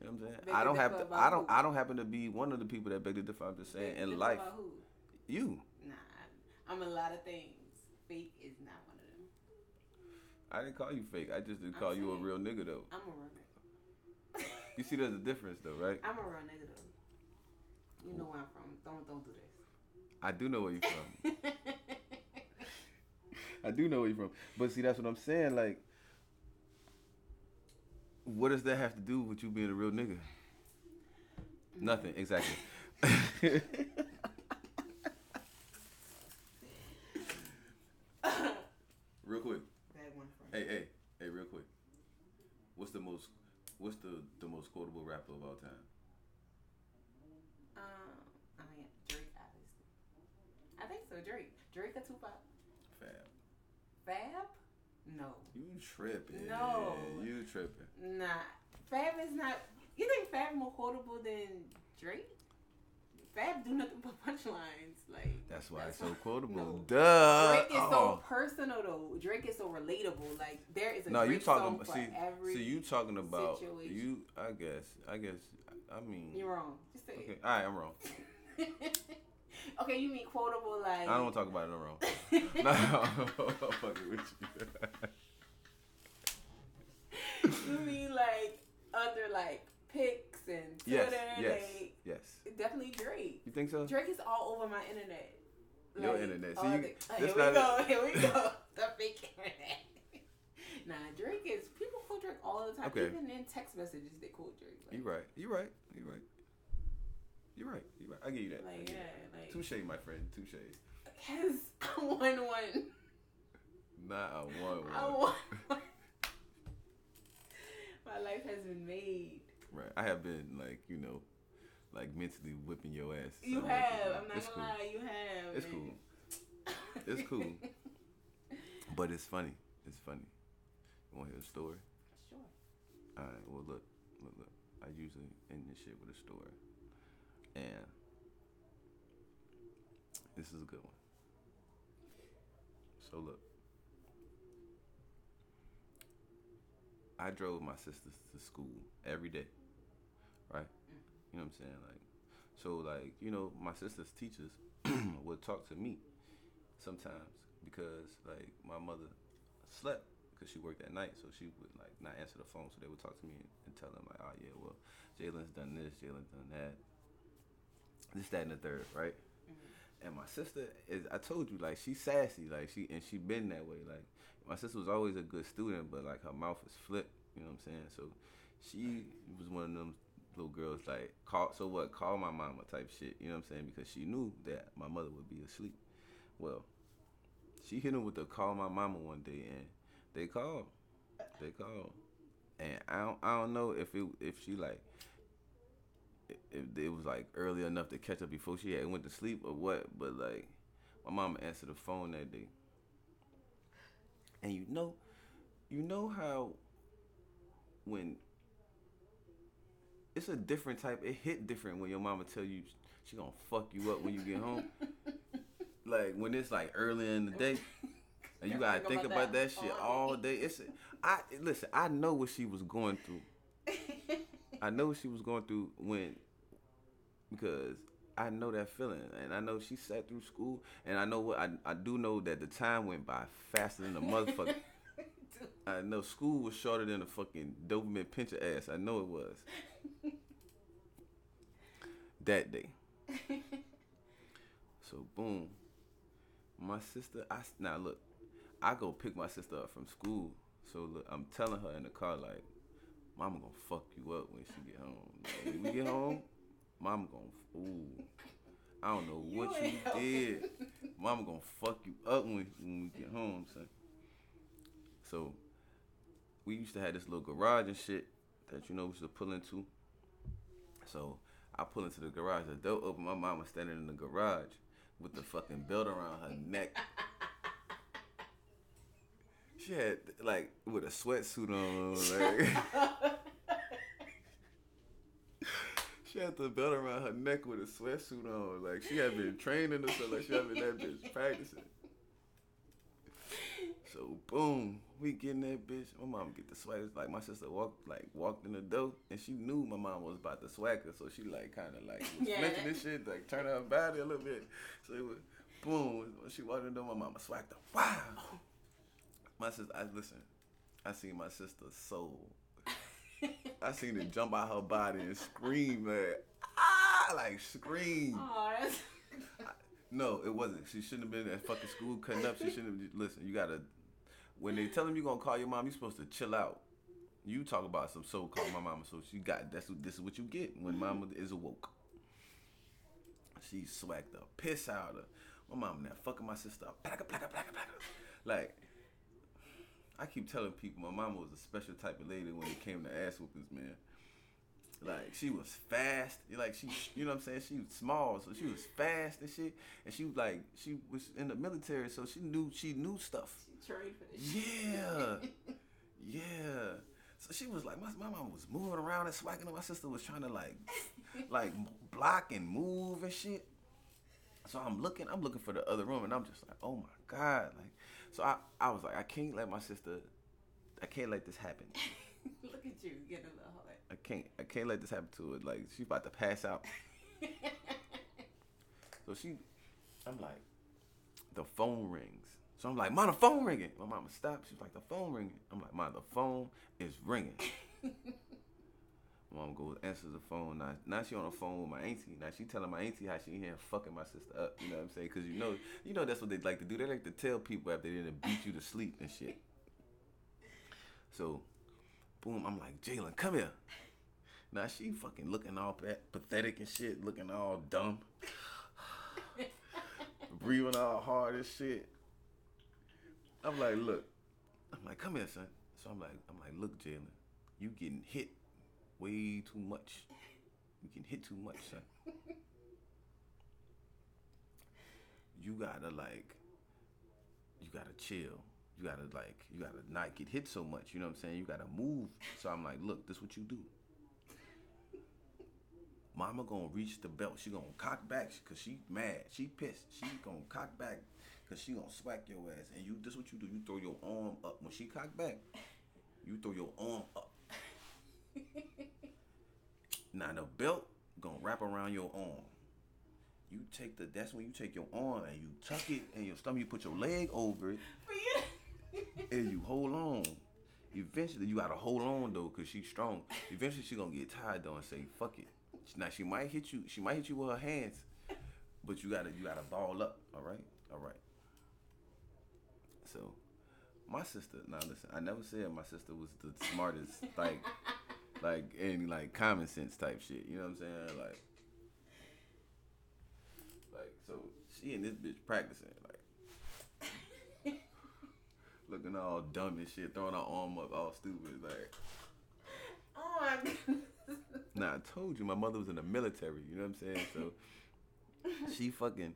You know what I'm saying? Beg I don't have to. I don't. who? I don't happen to be one of the people that beg to differ. I'm just saying in Different life, you. Nah, I'm a lot of things. Fake is not one of them. I didn't call you fake. I just didn't I'm call you a real nigga though. I'm a real nigga. You see, there's a difference though, right? I'm a real nigga though. You know where I'm from. Don't don't do this. I do know where you're from. *laughs* I do know where you're from. But see, that's what I'm saying. Like, what does that have to do with you being a real nigga? Mm. Nothing, exactly. *laughs* real quick. Bad one from. Hey, hey, hey, real quick. What's the most what's the, the most quotable rapper of all time? Um, I mean Drake, obviously. I think so. Drake, Drake or Tupac? Fab. Fab? No, You tripping. No. You tripping. nah. Fab is not. You think Fab more quotable than Drake? Fab do nothing but punchlines. Like That's why it's why- so quotable. No. Duh. Drake is Oh. so uh-huh. personal though. Drake is so relatable. Like there is a No, you talking about see, every. see you talking about situation. you. I guess. I guess. I mean. You're wrong. Just say Okay. All right, I'm wrong. *laughs* okay, you mean quotable like? I don't want to talk about it. I'm wrong. *laughs* no, *laughs* I'm fucking with you. you mean like under like pics and yes. Twitter? Yes. Like, Yes. definitely Drake. You think so? Drake is all over my internet. Your internet. So you- the- uh, here we go. Here we *laughs* go. *laughs* the fake internet. *laughs* nah, Drake is people quote Drake all the time. Okay. Even in text messages, they call Drake. Like, You right. You right. You right. You right. You right. I give you that. I Like yeah, that. like Touche, my friend. Touche. has one one. Not a one. I one. won. My life has been made. Right. I have been like you know, like mentally whipping your ass. You like have. that. I'm not gonna cool. lie. You have. It's and- cool. It's cool. *laughs* But it's funny. It's funny. You want to hear a story? sure. All right. Well, look, look, look. I usually end this shit with a story, and this is a good one. So look, I drove my sisters to school every day, right? You know what I'm saying? Like, so like you know, my sister's teachers *clears throat* would talk to me sometimes because like my mother slept because she worked at night, so she would like not answer the phone. So they would talk to me and, and tell them like, oh yeah, well, Jalen's done this, Jalen's done that, this, that, and the third, right? Mm-hmm. And my sister is, I told you, like she's sassy, like she and she been that way. Like my sister was always a good student, but like her mouth is flipped. You know what I'm saying? So she was one of them little girls like call so what call my mama type shit. You know what I'm saying? Because she knew that my mother would be asleep. Well, she hit him with the call my mama one day, and they called. They called, and I don't I don't know if it if she like if it was like early enough to catch up before she had went to sleep or what, but like my mama answered the phone that day. And you know, you know how when it's a different type, it hit different when your mama tell you she gonna fuck you up when you get home. *laughs* like when it's like early in the day. And you gotta think about, that, shit all day. It's I listen. I know what she was going through. *laughs* I know what she was going through when because I know that feeling, and I know she sat through school, and I know what I I do know that the time went by faster than the motherfucker. *laughs* I know school was shorter than a fucking Doberman pinscher ass. I know it was. That day. *laughs* So boom, my sister. I now look, I go pick my sister up from school. So look, I'm telling her in the car like, Mama gonna fuck you up when she get home. Like, when we get home, *laughs* Mama gonna ooh. I don't know what you, did. *laughs* Mama gonna fuck you up when, when we get home, son. So we used to have this little garage and shit that you know we used to pull into. So I pull into the garage, the door open, my mama standing in the garage with the fucking belt around her neck. She had like with a sweatsuit on, like *laughs* she had the belt around her neck with a sweatsuit on, like she had been training or something, like she had been that bitch practicing. So boom, we get in that bitch. My mom get the swagger. Like my sister walked like walked in the door and she knew my mom was about to swagger, so she like kind of like was *laughs* yeah. flinching this shit, like turning her body a little bit. So it was boom. When she walked in the door, my mama swagged her. Wow. My sister, I listen. I seen my sister's soul. I seen it jump out her body and scream like ah, like scream. No, it wasn't. She shouldn't have been at fucking school cutting up. She shouldn't have. Listen, you gotta when they tell him you're gonna call your mom, you're supposed to chill out. You talk about some so called my mama, so she got that's what this is what you get when mm-hmm. mama is awoke. She swacked the piss out of my mom now fucking my sister up. Like I keep telling people my mama was a special type of lady when it came to ass whoopings, man. Like she was fast, like she, you know what I'm saying. She was small, so she was fast and shit. And she was like, she was in the military, so she knew she knew stuff trade for this Yeah. *laughs* yeah. So she was like, my, my mom was moving around and swagging, and my sister was trying to like, *laughs* like block and move and shit. So I'm looking, I'm looking for the other room, and I'm just like, oh my god, like. So I, I was like, I can't let my sister, I can't let this happen. *laughs* Look at you getting a little hard. I can't, I can't let this happen to her. Like she's about to pass out. *laughs* so she, I'm like, the phone rings. So I'm like, Mom, the phone ringing. My mama stopped. She's like, the phone ringing. I'm like, Mom, the phone is ringing. *laughs* Mom goes, answers the phone. Now, now she on the phone with my auntie. Now she telling my auntie how she here fucking my sister up. You know what I'm saying? Because you know, you know that's what they like to do. They like to tell people after they didn't beat you to sleep and shit. *laughs* So, boom, I'm like, Jalen, come here. Now she fucking looking all pathetic and shit, looking all dumb, *laughs* breathing all hard and shit. I'm like, look. I'm like, come here, son. So I'm like, I'm like, look, Jalen, you getting hit way too much. You can hit too much, son. you gotta like, you gotta chill. You gotta like, you gotta not get hit so much. You know what I'm saying? You gotta move. So I'm like, look, this what you do. Mama gonna reach the belt. She gonna cock back because she mad. She pissed. She gonna cock back Cause she gonna smack your ass, and you. This what you do. You throw your arm up when she cock back. You throw your arm up. *laughs* now the belt gonna wrap around your arm. You take the. That's when you take your arm and you tuck it in your stomach. You put your leg over it, and you hold on. Eventually, you gotta hold on though, cause she's strong. Eventually, she gonna get tired though and say, "Fuck it." Now she might hit you. She might hit you with her hands, but you gotta you gotta ball up. All right, all right. So, my sister. Now listen, I never said my sister was the smartest, *laughs* like, like any like common sense type shit. You know what I'm saying? Like, like so she and this bitch practicing. Looking all dumb and shit, throwing her arm up all stupid, like. *laughs* Oh my goodness. Nah, I told you my mother was in the military. You know what I'm saying? So *laughs* she fucking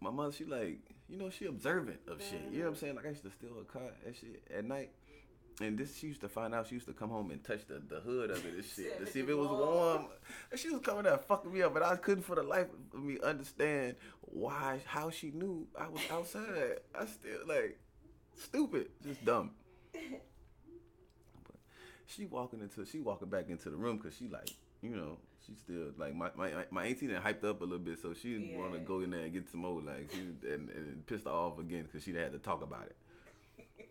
my mother. She like you know she observant of shit. You know what I'm mm. saying? Like I used to steal her car and shit at night. And this she used to find out. She used to come home and touch the, the hood of it and *laughs* shit to see if it was warm. And she was coming there fucking me up, but I couldn't for the life of me understand why how she knew I was outside. I still like stupid, just dumb. *laughs* But she walking into she walking back into the room because she like you know she still like my my my auntie done hyped up a little bit, so she Yeah. want to go in there and get some more like she and, and pissed her off again because she had to talk about it. *laughs*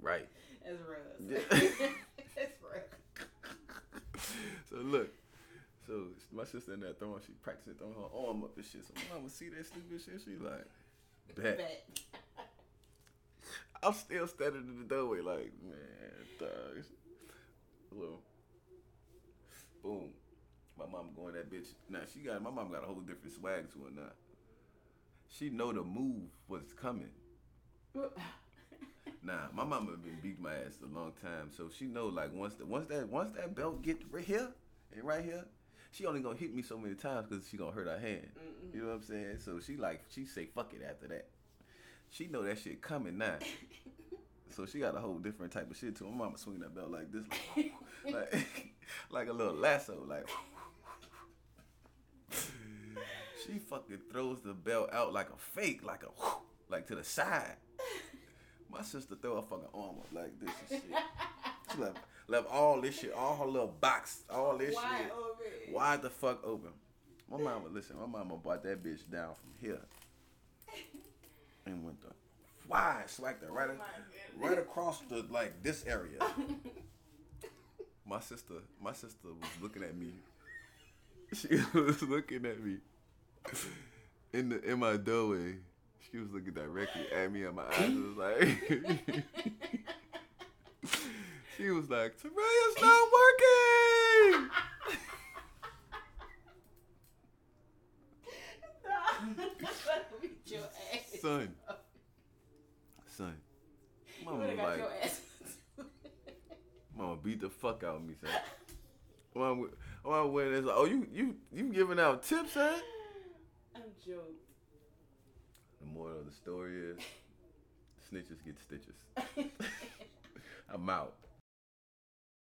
Right. That's Russ. Yeah. *laughs* That's Russ. So look, so my sister in there throwing, she practicing throwing her arm up and shit. So my mama see that stupid shit, she like, bet. Bet. I'm still standing in the doorway like, man, thugs. Hello. Boom. My mom going that bitch. Now she got my mom got a whole different swag to her now. She know the move was coming. *laughs* Nah, my mama been beat my ass a long time, so she know like once the once that once that belt get right here and right here, she only gonna hit me so many times because she gonna hurt her hand. You know what I'm saying? So she like she say fuck it after that. She know that shit coming now. So she got a whole different type of shit to her. My mama swing that belt like this, like *laughs* like, like a little lasso, like. she fucking throws the belt out like a fake, like a like to the side. My sister throw her fucking arm up like this and shit. She left, left all this shit, all her little box, all this Wide shit open. wide the fuck open. My mama, listen, my mama bought that bitch down from here and went the wide, swacked her right, Oh a- right across the like this area. *laughs* my sister, my sister was looking at me. She *laughs* was looking at me in the in my doorway. She was looking directly at me, and my eyes was like. *laughs* she was like, "Tereya's not working." Beat your ass. Son, son. You Mama got like, your ass. Mama beat the fuck out of me, son. Mama, mama went like, oh, you you you giving out tips, huh? I'm joking. The moral of the story is, *laughs* snitches get stitches. *laughs* I'm out.